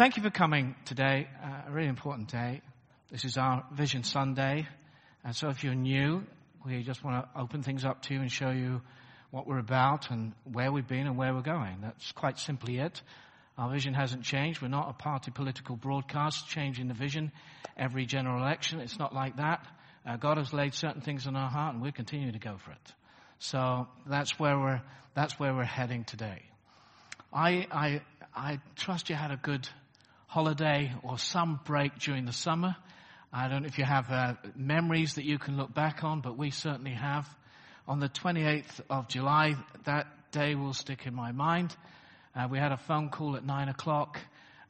thank you for coming today. Uh, a really important day. This is our Vision Sunday. And so if you're new, we just want to open things up to you and show you what we're about and where we've been and where we're going. That's quite simply it. Our vision hasn't changed. We're not a party political broadcast changing the vision every general election. It's not like that. Uh, God has laid certain things in our heart and we're continuing to go for it. So that's where we're, that's where we're heading today. I, I, I trust you had a good holiday or some break during the summer. I don't know if you have uh, memories that you can look back on, but we certainly have. On the 28th of July, that day will stick in my mind. Uh, we had a phone call at nine o'clock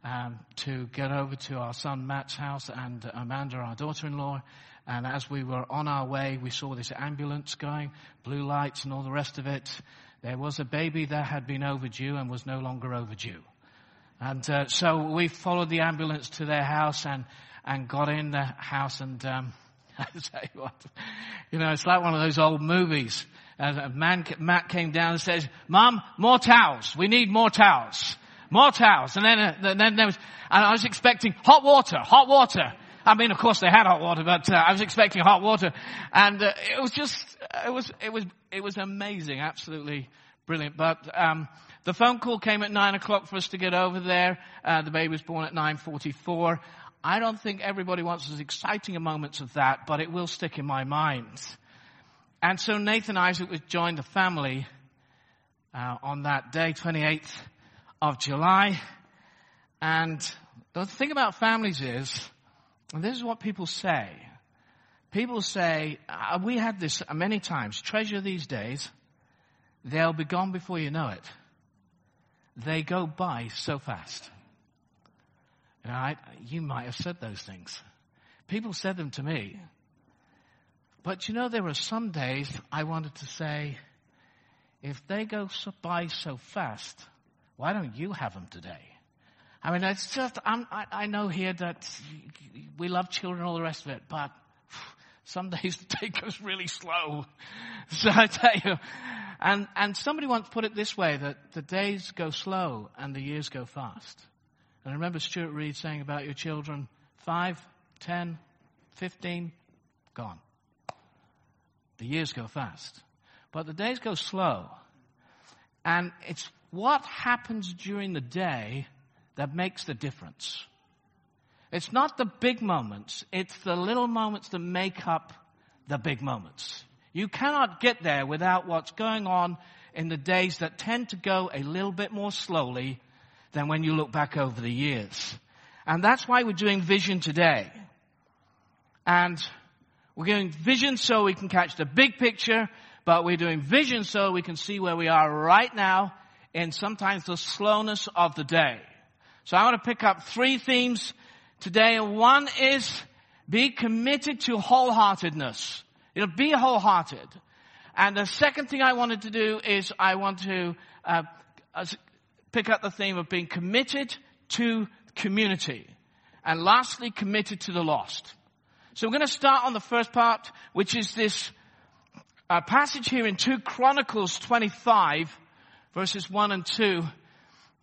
um, to get over to our son Matt's house and Amanda, our daughter-in-law. And as we were on our way, we saw this ambulance going, blue lights and all the rest of it. There was a baby that had been overdue and was no longer overdue. And uh, so we followed the ambulance to their house and and got in the house and um, I tell you what, you know, it's like one of those old movies. As a man, Matt came down and says, "Mom, more towels. We need more towels, more towels." And then, uh, then there was, and I was expecting hot water, hot water. I mean, of course they had hot water, but uh, I was expecting hot water, and uh, it was just, it was, it was, it was amazing, absolutely brilliant. But um, the phone call came at nine o'clock for us to get over there. Uh, the baby was born at nine forty-four. I don't think everybody wants as exciting a moments of that, but it will stick in my mind. And so Nathan Isaac was joined the family uh, on that day, 28th of July. And the thing about families is, and this is what people say. People say, uh, we had this many times, treasure these days, they'll be gone before you know it. They go by so fast. You, I, you might have said those things. People said them to me. But you know, there were some days I wanted to say, if they go so, by so fast, why don't you have them today? I mean, it's just, I, I know here that we love children and all the rest of it, but some days the day goes really slow. So I tell you, and, and somebody once put it this way, that the days go slow and the years go fast. And I remember Stuart Reed saying about your children, five, ten, fifteen, gone. The years go fast. But the days go slow. And it's what happens during the day that makes the difference. It's not the big moments, it's the little moments that make up the big moments. You cannot get there without what's going on in the days that tend to go a little bit more slowly than when you look back over the years. And that's why we're doing vision today. And we're doing vision so we can catch the big picture, but we're doing vision so we can see where we are right now in sometimes the slowness of the day. So I want to pick up three themes today. One is be committed to wholeheartedness. You know, be wholehearted. And the second thing I wanted to do is I want to uh, pick up the theme of being committed to community. And lastly, committed to the lost. So we're going to start on the first part, which is this uh, passage here in 2 Chronicles 25, verses 1 and 2.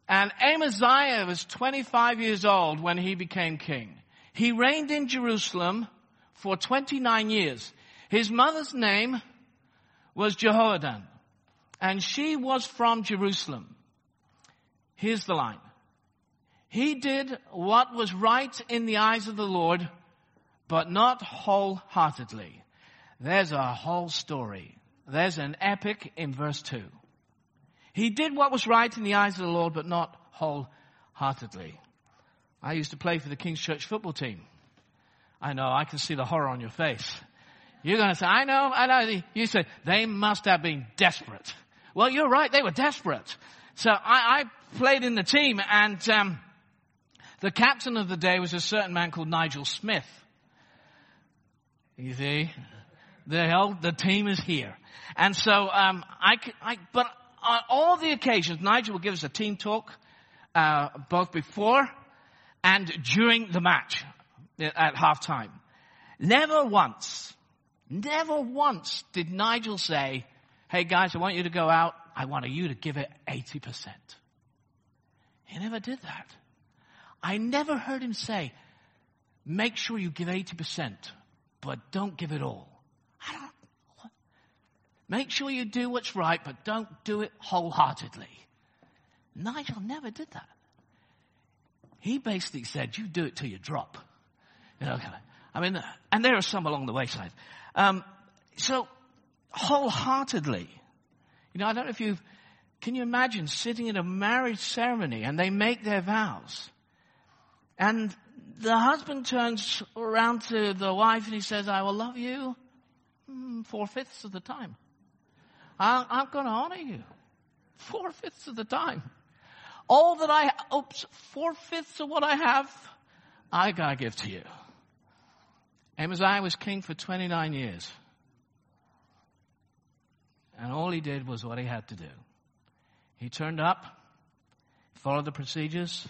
And Amaziah was 25 years old when he became king. He reigned in Jerusalem for 29 years. His mother's name was Jehoaddan, and she was from Jerusalem. Here's the line. He did what was right in the eyes of the Lord, but not wholeheartedly. There's a whole story. There's an epic in verse 2. He did what was right in the eyes of the Lord, but not wholeheartedly. I used to play for the King's Church football team. I know, I can see the horror on your face. You're going to say, I know, I know. You say, they must have been desperate. Well, you're right, they were desperate. So I, I played in the team and um, the captain of the day was a certain man called Nigel Smith. You see, the hell, the team is here. And so, um, I, I, but on all the occasions, Nigel will give us a team talk, uh, both before and during the match at halftime. Never once, never once did Nigel say, hey guys, I want you to go out I want you to give it 80%. He never did that. I never heard him say, make sure you give 80%, but don't give it all. Make sure you do what's right, but don't do it wholeheartedly. Nigel never did that. He basically said, you do it till you drop. You know, I mean, and there are some along the wayside. Um, so, wholeheartedly. You know, I don't know if you've, can you imagine sitting in a marriage ceremony and they make their vows? And the husband turns around to the wife and he says, I will love you hmm, four fifths of the time. I, I'm going to honor you four fifths of the time. All that I, oops, four fifths of what I have, I gotta give to you. Amaziah was king for 29 years. And all he did was what he had to do. He turned up, followed the procedures,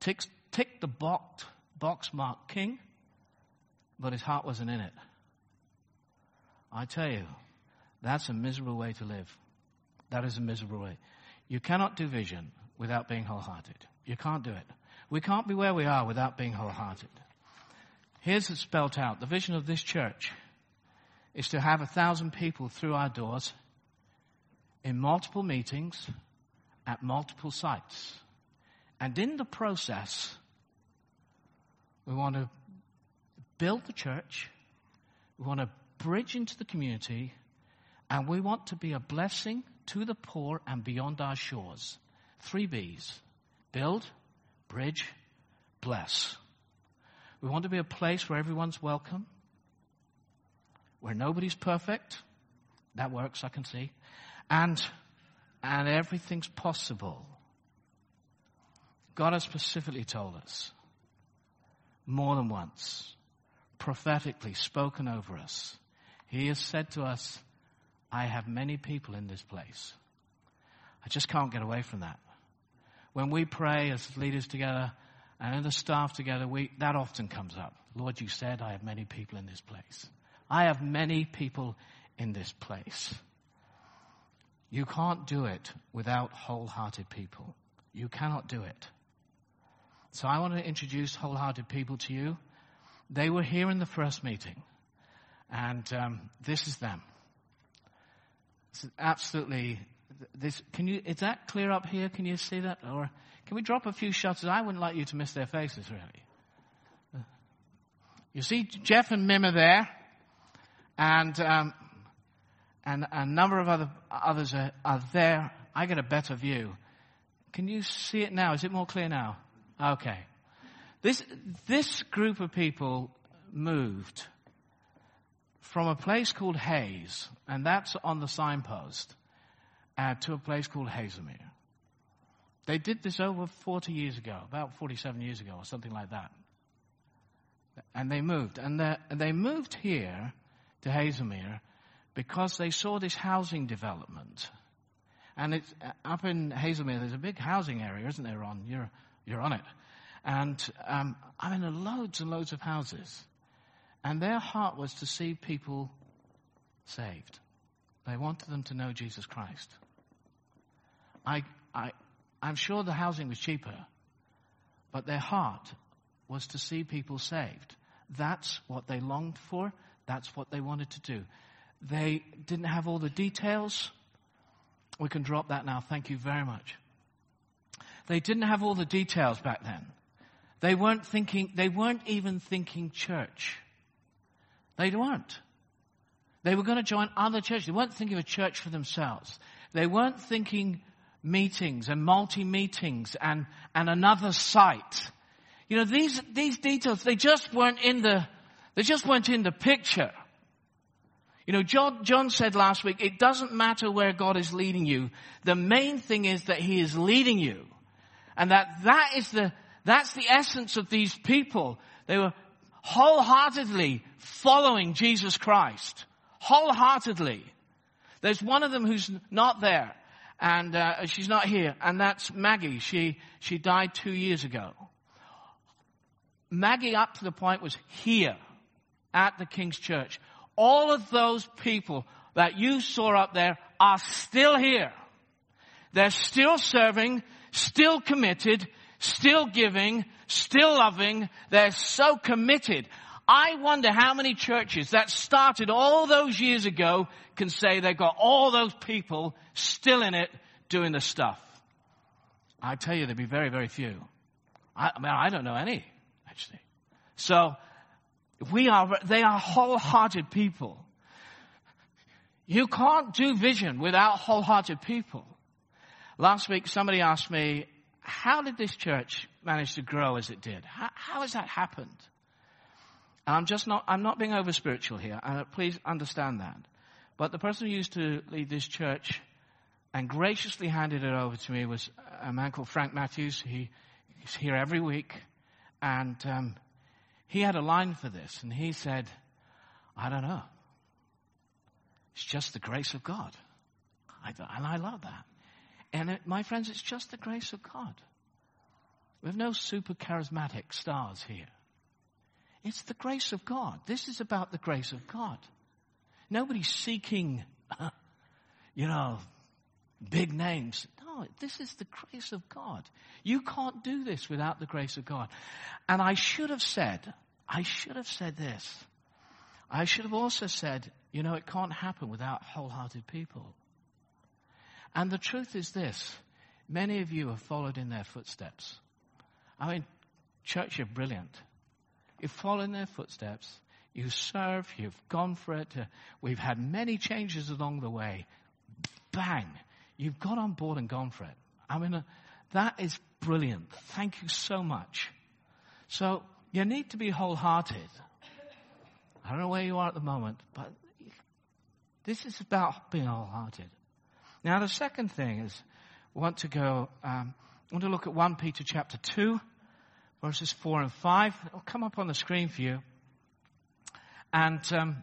ticked, ticked the box, box marked king, but his heart wasn't in it. I tell you, that's a miserable way to live. That is a miserable way. You cannot do vision without being wholehearted. You can't do it. We can't be where we are without being wholehearted. Here's it spelt out. The vision of this church is to have a thousand people through our doors in multiple meetings at multiple sites. And in the process, we want to build the church, we want to bridge into the community, and we want to be a blessing to the poor and beyond our shores. Three B's build, bridge, bless. We want to be a place where everyone's welcome, where nobody's perfect. That works, I can see. And, and everything's possible. God has specifically told us more than once, prophetically spoken over us. He has said to us, I have many people in this place. I just can't get away from that. When we pray as leaders together and the staff together, we, that often comes up. Lord, you said I have many people in this place. I have many people in this place. You can't do it without wholehearted people. You cannot do it. So I want to introduce wholehearted people to you. They were here in the first meeting, and um, this is them. Absolutely this. Can you? Is that clear up here? Can you see that? Or can we drop a few shots? I wouldn't like you to miss their faces, really. You see Jeff and Mim are there, and um, and a number of other others are, are there. I get a better view. Can you see it now? Is it more clear now? Okay. This, this group of people moved from a place called Hayes, and that's on the signpost, uh, to a place called Hazlemere. They did this over 40 years ago, about 47 years ago, or something like that. And they moved. And they moved here to Hazlemere because they saw this housing development. And it's uh, up in Hazlemere, there's a big housing area, isn't there, Ron? You're, you're on it. And um, I mean, loads and loads of houses. And their heart was to see people saved. They wanted them to know Jesus Christ. I, I, I'm sure the housing was cheaper, but their heart was to see people saved. That's what they longed for. That's what they wanted to do. They didn't have all the details. We can drop that now. Thank you very much. They didn't have all the details back then. They weren't thinking, they weren't even thinking church. They weren't. They were going to join other churches. They weren't thinking of a church for themselves. They weren't thinking meetings and multi-meetings and, and another site. You know, these, these details, they just weren't in the, they just weren't in the picture. You know, John, John said last week, it doesn't matter where God is leading you. The main thing is that He is leading you. And that that is the, that's the essence of these people. They were wholeheartedly following Jesus Christ. Wholeheartedly. There's one of them who's not there. And uh, she's not here. And that's Maggie. She, she died two years ago. Maggie up to the point was here at the King's Church all of those people that you saw up there are still here. They're still serving, still committed, still giving, still loving. They're so committed. I wonder how many churches that started all those years ago can say they've got all those people still in it doing the stuff. I tell you, there'd be very, very few. I, I mean, I don't know any, actually. So, we are, they are wholehearted people. You can't do vision without wholehearted people. Last week, somebody asked me, how did this church manage to grow as it did? How, how has that happened? And I'm just not, I'm not being over spiritual here. Uh, please understand that. But the person who used to lead this church and graciously handed it over to me was a man called Frank Matthews. He, he's here every week. And um, he had a line for this. And he said, I don't know. It's just the grace of God. I, and I love that. And it, my friends, it's just the grace of God. We have no super charismatic stars here. It's the grace of God. This is about the grace of God. Nobody's seeking, you know, big names. No, this is the grace of God. You can't do this without the grace of God. And I should have said, I should have said this. I should have also said, you know, it can't happen without wholehearted people. And the truth is this. Many of you have followed in their footsteps. I mean, church, you're brilliant. You've followed in their footsteps. You serve. You've gone for it. We've had many changes along the way. Bang. You've got on board and gone for it. I mean, uh, that is brilliant. Thank you so much. So you need to be wholehearted. I don't know where you are at the moment, but this is about being wholehearted. Now, the second thing is, I want to go, um, I want to look at 1 Peter chapter 2, verses 4 and 5. It'll come up on the screen for you. And um,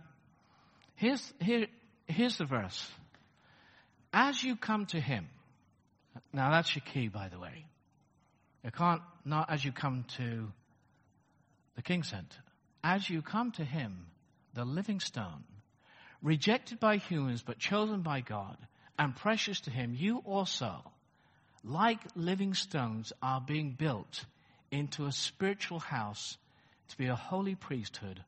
here's, here, here's the verse. As you come to him, now that's your key, by the way. You can't, not as you come to the King Center. As you come to him, the living stone, rejected by humans but chosen by God, and precious to him, you also, like living stones, are being built into a spiritual house to be a holy priesthood,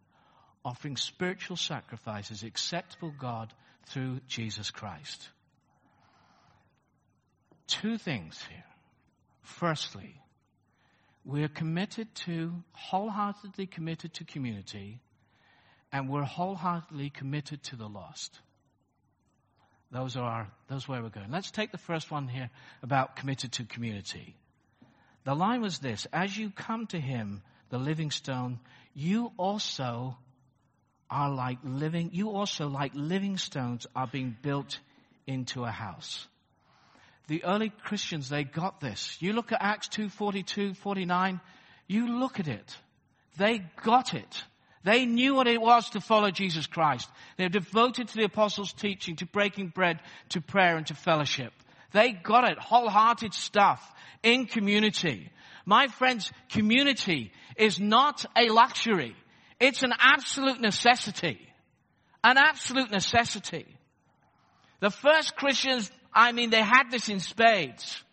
offering spiritual sacrifices acceptable God through Jesus Christ. Two things here. Firstly, we're committed to, wholeheartedly committed to community, and we're wholeheartedly committed to the lost. Those are those where we're going. Let's take the first one here about committed to community. The line was this, as you come to him, the living stone, you also are like living, you also like living stones are being built into a house. The early Christians, they got this. You look at Acts 2, 42, 49, you look at it. They got it. They knew what it was to follow Jesus Christ. They were devoted to the apostles' teaching, to breaking bread, to prayer, and to fellowship. They got it. Wholehearted stuff in community. My friends, community is not a luxury. It's an absolute necessity. An absolute necessity. The first Christians, I mean, they had this in spades.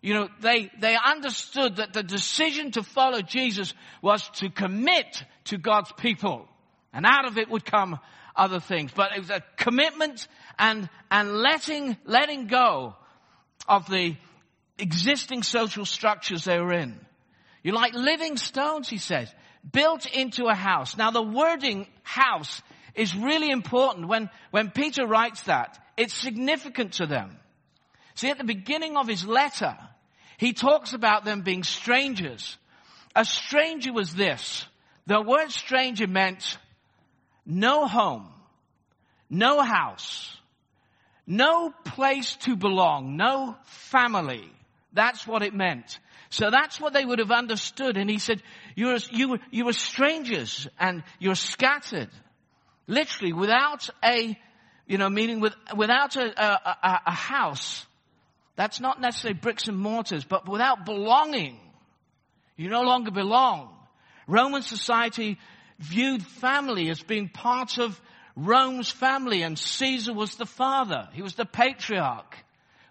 You know, they, they understood that the decision to follow Jesus was to commit to God's people. And out of it would come other things. But it was a commitment and, and letting, letting go of the existing social structures they were in. You're like living stones, he says, built into a house. Now the wording house is really important. When, when Peter writes that, it's significant to them. See, at the beginning of his letter, he talks about them being strangers. A stranger was this. The word stranger meant no home, no house, no place to belong, no family. That's what it meant. So that's what they would have understood. And he said, you're, you, you were strangers and you're scattered. Literally without a, you know, meaning with, without a, a, a house that's not necessarily bricks and mortars, but without belonging. You no longer belong. Roman society viewed family as being part of Rome's family and Caesar was the father. He was the patriarch.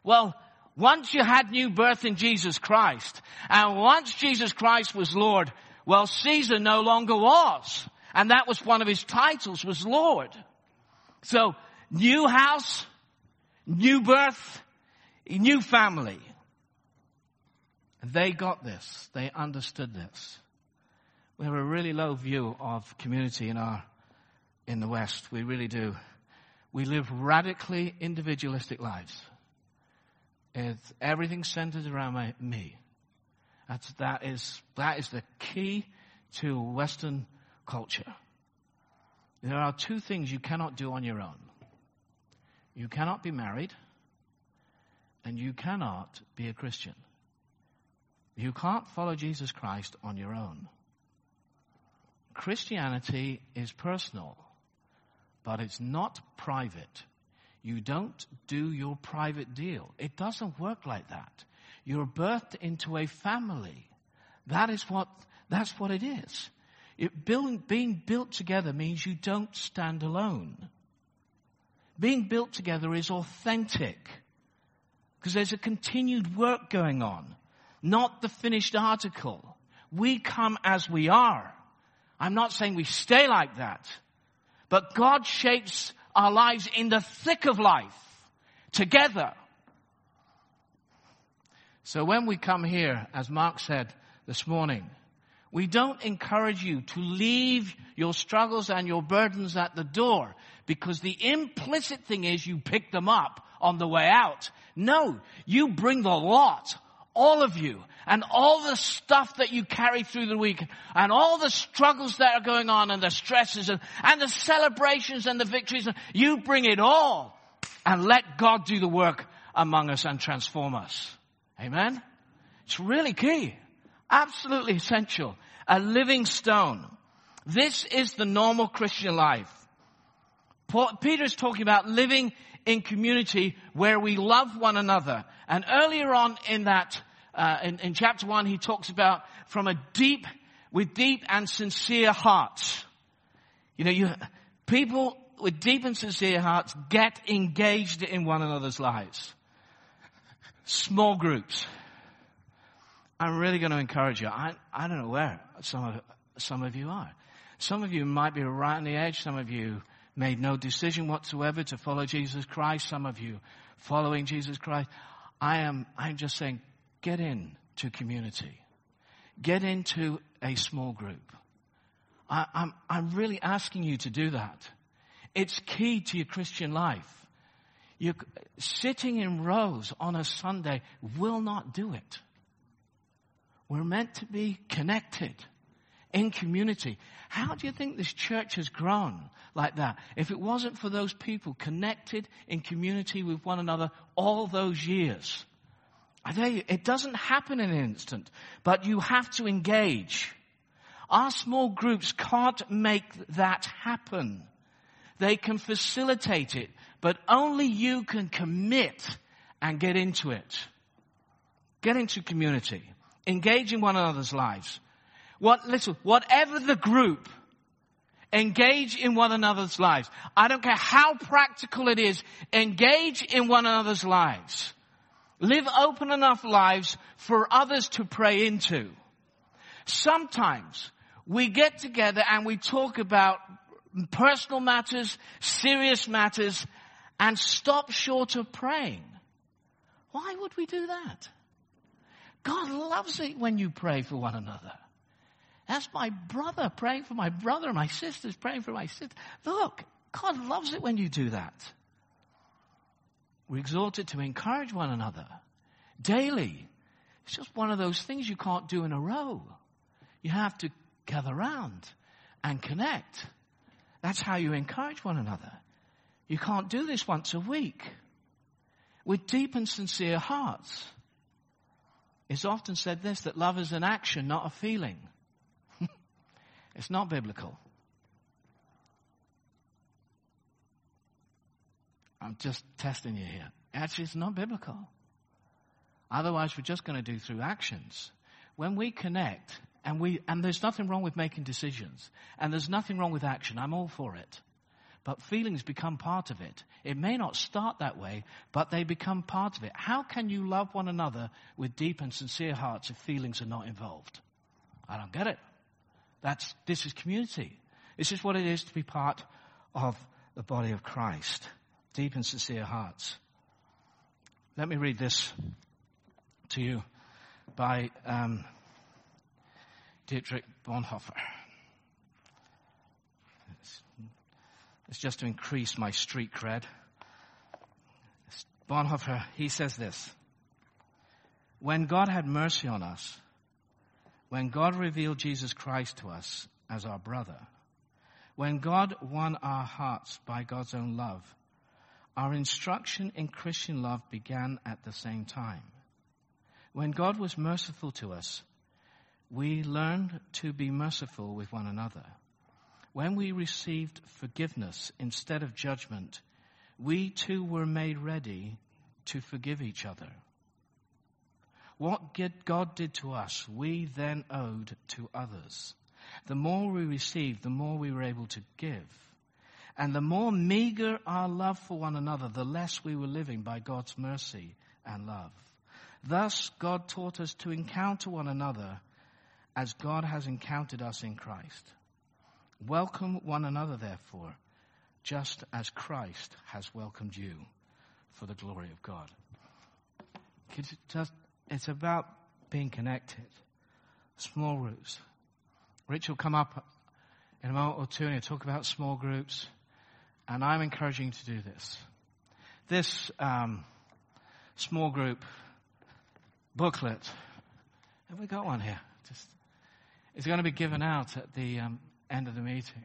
Well, Once you had new birth in Jesus Christ, and once Jesus Christ was Lord, well, Caesar no longer was. And that was one of his titles was Lord. So, new house, new birth, new family. They got this. They understood this. We have a really low view of community in our, in the West. We really do. We live radically individualistic lives. It's everything centered around my, me. That's, that is, that is the key to Western culture. There are two things you cannot do on your own. You cannot be married, and you cannot be a Christian. You can't follow Jesus Christ on your own. Christianity is personal, but it's not private. You don't do your private deal. It doesn't work like that. You're birthed into a family. That is what, that's what it is. It, being built together means you don't stand alone. Being built together is authentic because there's a continued work going on, not the finished article. We come as we are. I'm not saying we stay like that. But God shapes our lives in the thick of life together. So when we come here, as Mark said this morning, we don't encourage you to leave your struggles and your burdens at the door because the implicit thing is you pick them up on the way out. No, you bring the lot all of you and all the stuff that you carry through the week and all the struggles that are going on and the stresses and, and the celebrations and the victories, you bring it all and let God do the work among us and transform us. Amen? It's really key. Absolutely essential. A living stone. This is the normal Christian life. Paul, Peter is talking about living in community where we love one another. And earlier on in that uh, in, in chapter one, he talks about from a deep, with deep and sincere hearts. You know, you, people with deep and sincere hearts get engaged in one another's lives. Small groups. I'm really going to encourage you. I, I don't know where some of, some of you are. Some of you might be right on the edge. Some of you made no decision whatsoever to follow Jesus Christ. Some of you following Jesus Christ. I am, I'm just saying, get in to community. Get into a small group. I, I'm, I'm really asking you to do that. It's key to your Christian life. You, sitting in rows on a Sunday will not do it. We're meant to be connected in community. How do you think this church has grown like that? If it wasn't for those people connected in community with one another all those years. I tell you, it doesn't happen in an instant, but you have to engage. Our small groups can't make that happen. They can facilitate it, but only you can commit and get into it. Get into community. Engage in one another's lives. What, listen, whatever the group, engage in one another's lives. I don't care how practical it is, engage in one another's lives. Live open enough lives for others to pray into. Sometimes we get together and we talk about personal matters, serious matters, and stop short of praying. Why would we do that? God loves it when you pray for one another. That's my brother praying for my brother, my sisters praying for my sister. Look, God loves it when you do that. We're exhorted to encourage one another daily. It's just one of those things you can't do in a row. You have to gather around and connect. That's how you encourage one another. You can't do this once a week. With deep and sincere hearts. It's often said this, that love is an action, not a feeling. It's not biblical. I'm just testing you here. Actually, it's not biblical. Otherwise, we're just going to do through actions. When we connect, and we, and there's nothing wrong with making decisions, and there's nothing wrong with action. I'm all for it. but feelings become part of it. It may not start that way, but they become part of it. How can you love one another with deep and sincere hearts if feelings are not involved? I don't get it. That's, this is community. This is what it is to be part of the body of Christ. Deep and sincere hearts. Let me read this to you by um, Dietrich Bonhoeffer. It's, it's just to increase my street cred. Bonhoeffer, he says this. When God had mercy on us, when God revealed Jesus Christ to us as our brother, when God won our hearts by God's own love, our instruction in Christian love began at the same time. When God was merciful to us, we learned to be merciful with one another. When we received forgiveness instead of judgment, we too were made ready to forgive each other. What God did to us, we then owed to others. The more we received, the more we were able to give. And the more meager our love for one another, the less we were living by God's mercy and love. Thus, God taught us to encounter one another as God has encountered us in Christ. Welcome one another, therefore, just as Christ has welcomed you for the glory of God. It's about being connected. Small groups. Rich will come up in a moment or two and he'll talk about small groups. And I'm encouraging you to do this. This um, small group booklet, have we got one here? Just, it's going to be given out at the um, end of the meeting.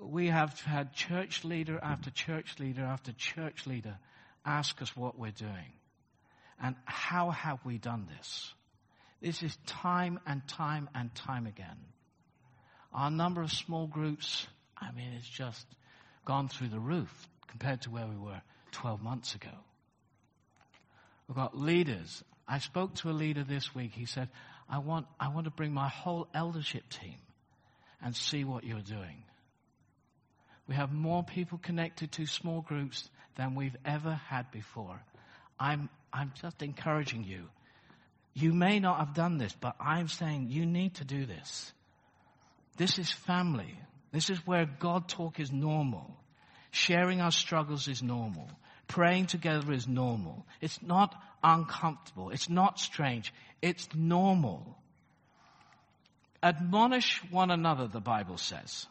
We have had church leader after church leader after church leader ask us what we're doing. And how have we done this? This is time and time and time again. Our number of small groups, I mean, it's just gone through the roof compared to where we were 12 months ago. We've got leaders. I spoke to a leader this week. He said, I want, I want to bring my whole eldership team and see what you're doing. We have more people connected to small groups than we've ever had before. I'm, I'm just encouraging you. You may not have done this, but I'm saying you need to do this. This is family. This is where God talk is normal. Sharing our struggles is normal. Praying together is normal. It's not uncomfortable. It's not strange. It's normal. Admonish one another, the Bible says.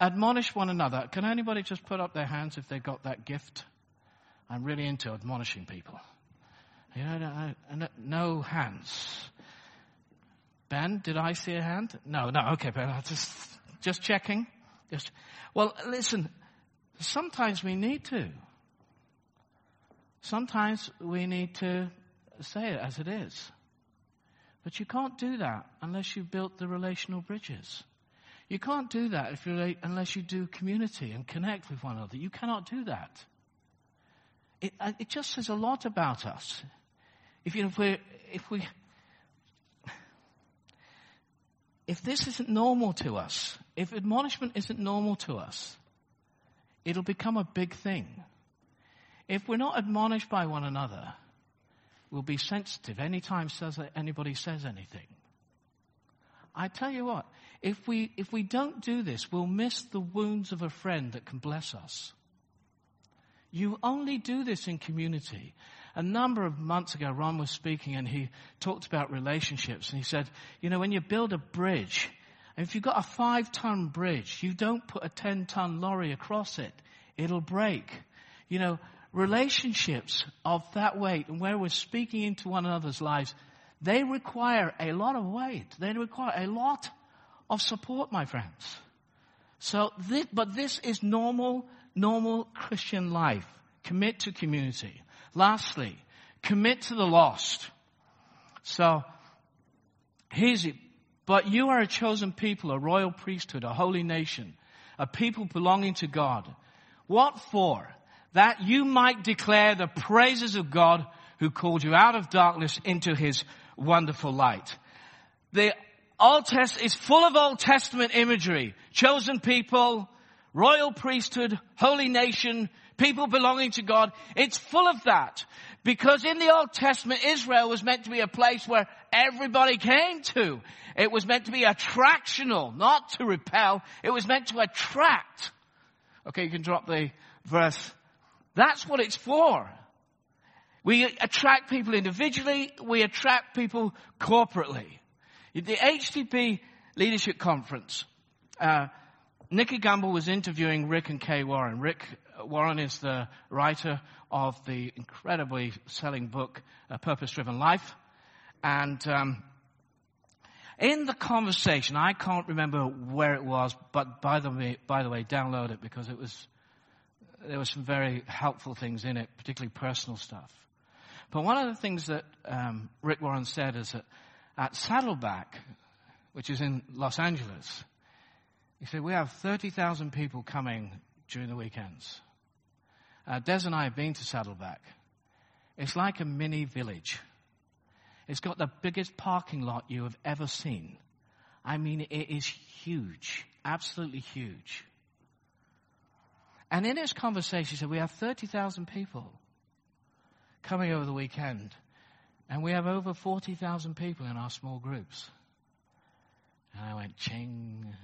Admonish one another. Can anybody just put up their hands if they've got that gift? I'm really into admonishing people. You know, no, hands. Ben, did I see a hand? No, no, okay, Ben, just, just checking. Just, well, listen, sometimes we need to. Sometimes we need to say it as it is. But you can't do that unless you've built the relational bridges. You can't do that if you unless you do community and connect with one another. You cannot do that. It, uh, it just says a lot about us. If, you know, if, we if we if this isn't normal to us, if admonishment isn't normal to us, it'll become a big thing. If we're not admonished by one another, we'll be sensitive anytime says anybody says anything. I tell you what, if we, if we don't do this, we'll miss the wounds of a friend that can bless us. You only do this in community. A number of months ago, Ron was speaking and he talked about relationships and he said, you know, when you build a bridge, if you've got a five ton bridge, you don't put a 10 ton lorry across it. It'll break. You know, relationships of that weight and where we're speaking into one another's lives, they require a lot of weight. They require a lot of support, my friends. So this, but this is normal, normal Christian life. Commit to community. Lastly, commit to the lost. So, here's it. But you are a chosen people, a royal priesthood, a holy nation, a people belonging to God. What for? That you might declare the praises of God who called you out of darkness into his wonderful light. The Old Testament is full of Old Testament imagery. Chosen people, royal priesthood, holy nation, people belonging to God. It's full of that. Because in the Old Testament, Israel was meant to be a place where everybody came to. It was meant to be attractional, not to repel. It was meant to attract. Okay, you can drop the verse. That's what it's for. We attract people individually, we attract people corporately. The HTB Leadership Conference, uh, Nicky Gumbel was interviewing Rick and Kay Warren. Rick Warren is the writer of the incredibly selling book, A Purpose Driven Life. And um, in the conversation, I can't remember where it was, but by the way, by the way, download it because it was there were some very helpful things in it, particularly personal stuff. But one of the things that um, Rick Warren said is that at Saddleback, which is in Los Angeles, he said we have thirty thousand people coming during the weekends. Uh, Des and I have been to Saddleback. It's like a mini village. It's got the biggest parking lot you have ever seen. I mean, it is huge, absolutely huge. And in his conversation, he said, We have 30,000 people coming over the weekend, and we have over 40,000 people in our small groups. And I went, ching.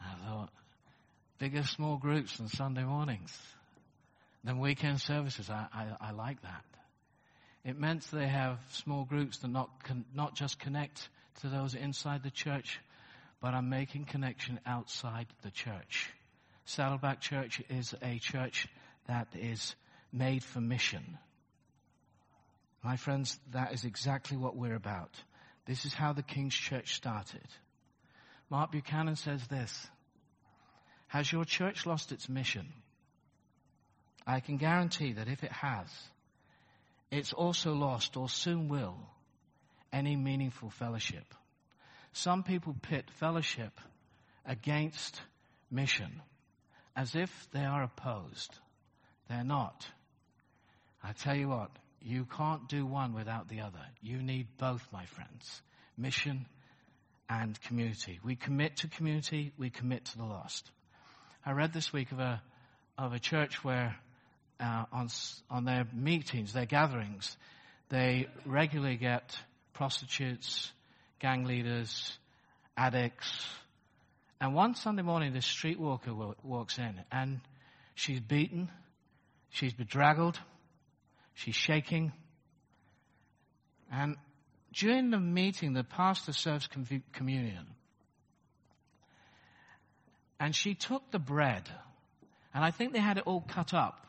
I thought, bigger small groups than Sunday mornings, than weekend services. I, I, I like that. It meant they have small groups that not, con, not just connect to those inside the church, but are making connection outside the church. Saddleback Church is a church that is made for mission. My friends, that is exactly what we're about. This is how the King's Church started. Mark Buchanan says this has your church lost its mission? I can guarantee that if it has, it's also lost or soon will any meaningful fellowship. Some people pit fellowship against mission as if they are opposed. They're not. I tell you what, you can't do one without the other. You need both, my friends. Mission and community. We commit to community, we commit to the lost. I read this week of a, of a church where uh, on, on their meetings, their gatherings, they regularly get prostitutes, gang leaders, addicts. And one Sunday morning, this street walker walks in and she's beaten, she's bedraggled, she's shaking. And during the meeting, the pastor serves communion. And she took the bread, and I think they had it all cut up,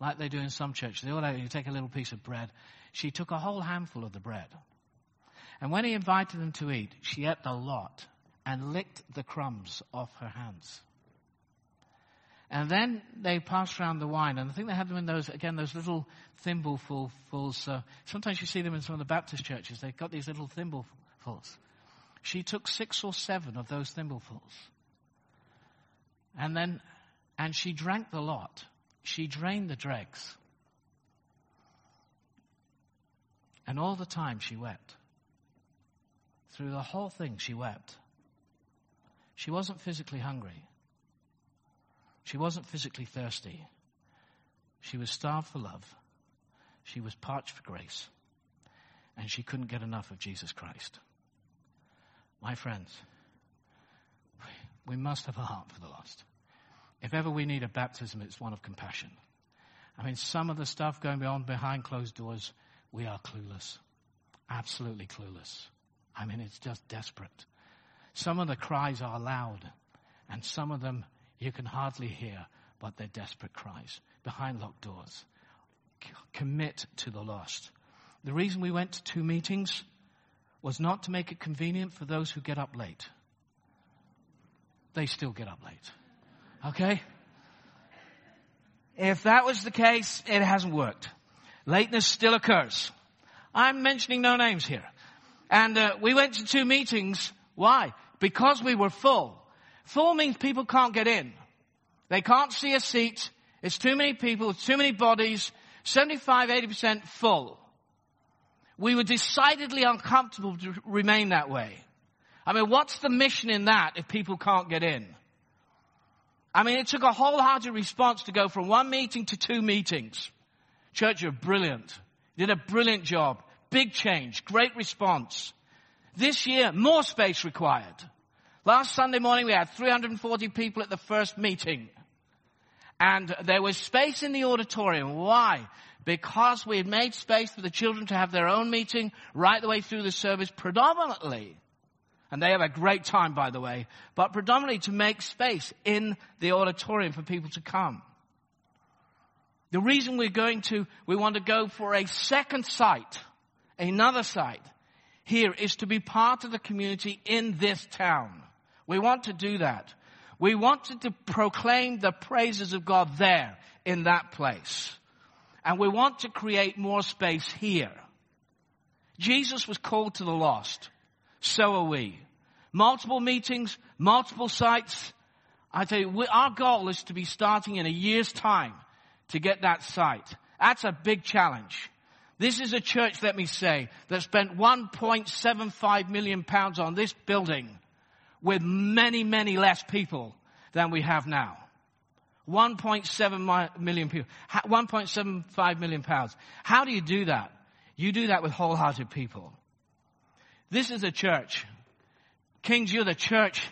like they do in some churches. They all have, you take a little piece of bread. She took a whole handful of the bread. And when he invited them to eat, she ate the lot and licked the crumbs off her hands. And then they passed around the wine, and I think they had them in those, again, those little thimblefuls. So sometimes you see them in some of the Baptist churches. They've got these little thimblefuls. She took six or seven of those thimblefuls and then, and she drank the lot. She drained the dregs. And all the time she wept. Through the whole thing, she wept. She wasn't physically hungry. She wasn't physically thirsty. She was starved for love. She was parched for grace. And she couldn't get enough of Jesus Christ. My friends, we must have a heart for the lost. If ever we need a baptism, it's one of compassion. I mean, some of the stuff going on behind closed doors, we are clueless. Absolutely clueless. I mean, it's just desperate. Some of the cries are loud, and some of them you can hardly hear, but they're desperate cries behind locked doors. C- commit to the lost. The reason we went to two meetings was not to make it convenient for those who get up late. They still get up late. Okay? If that was the case, it hasn't worked. Lateness still occurs. I'm mentioning no names here. And uh, we went to two meetings. Why? Because we were full. Full means people can't get in. They can't see a seat. It's too many people, too many bodies. 75, 80% full. We were decidedly uncomfortable to remain that way. I mean, what's the mission in that if people can't get in? I mean, it took a wholehearted response to go from one meeting to two meetings. Church, you're brilliant. Did a brilliant job. Big change. Great response. This year, more space required. Last Sunday morning, we had 340 people at the first meeting. And there was space in the auditorium. Why? Because we had made space for the children to have their own meeting right the way through the service predominantly. And they have a great time, by the way, but predominantly to make space in the auditorium for people to come. The reason we're going to, we want to go for a second site, another site here is to be part of the community in this town. We want to do that. We wanted to proclaim the praises of God there in that place. And we want to create more space here. Jesus was called to the lost. So are we. Multiple meetings, multiple sites. I tell you, we, our goal is to be starting in a year's time to get that site. That's a big challenge. This is a church, let me say, that spent 1.75 million pounds on this building with many, many less people than we have now. 1.7 million people, 1.75 million pounds. How do you do that? You do that with wholehearted people. This is a church. Kings, you're the church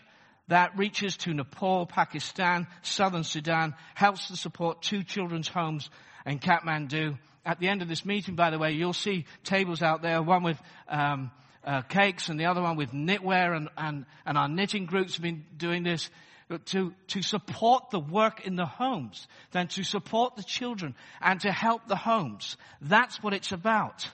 that reaches to Nepal, Pakistan, southern Sudan, helps to support two children's homes in Kathmandu. At the end of this meeting, by the way, you'll see tables out there, one with um, uh, cakes and the other one with knitwear and, and, and our knitting groups have been doing this to, to support the work in the homes then to support the children and to help the homes. That's what it's about.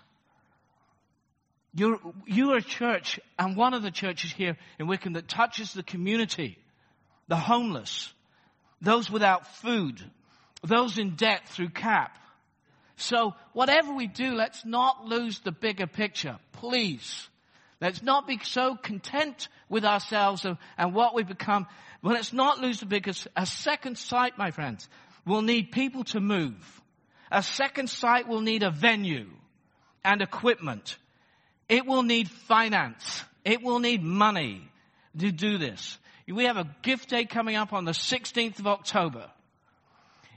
You're, you're a church and one of the churches here in Wickham that touches the community, the homeless, those without food, those in debt through CAP. So whatever we do, let's not lose the bigger picture, please. Let's not be so content with ourselves and, and what we become. But let's not lose the biggest. A second site, my friends, will need people to move. A second site will need a venue and equipment. It will need finance. It will need money to do this. We have a gift day coming up on the 16th of October.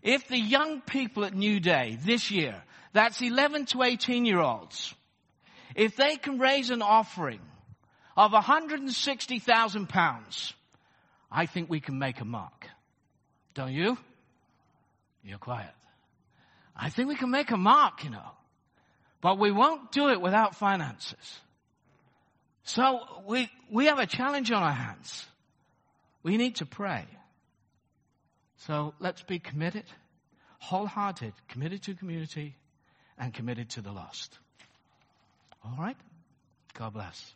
If the young people at New Day this year, that's 11 to 18 year olds, if they can raise an offering of 160,000 pounds, I think we can make a mark. Don't you? You're quiet. I think we can make a mark, you know. But we won't do it without finances. So we, we have a challenge on our hands. We need to pray. So let's be committed, wholehearted, committed to community, and committed to the lost. All right? God bless.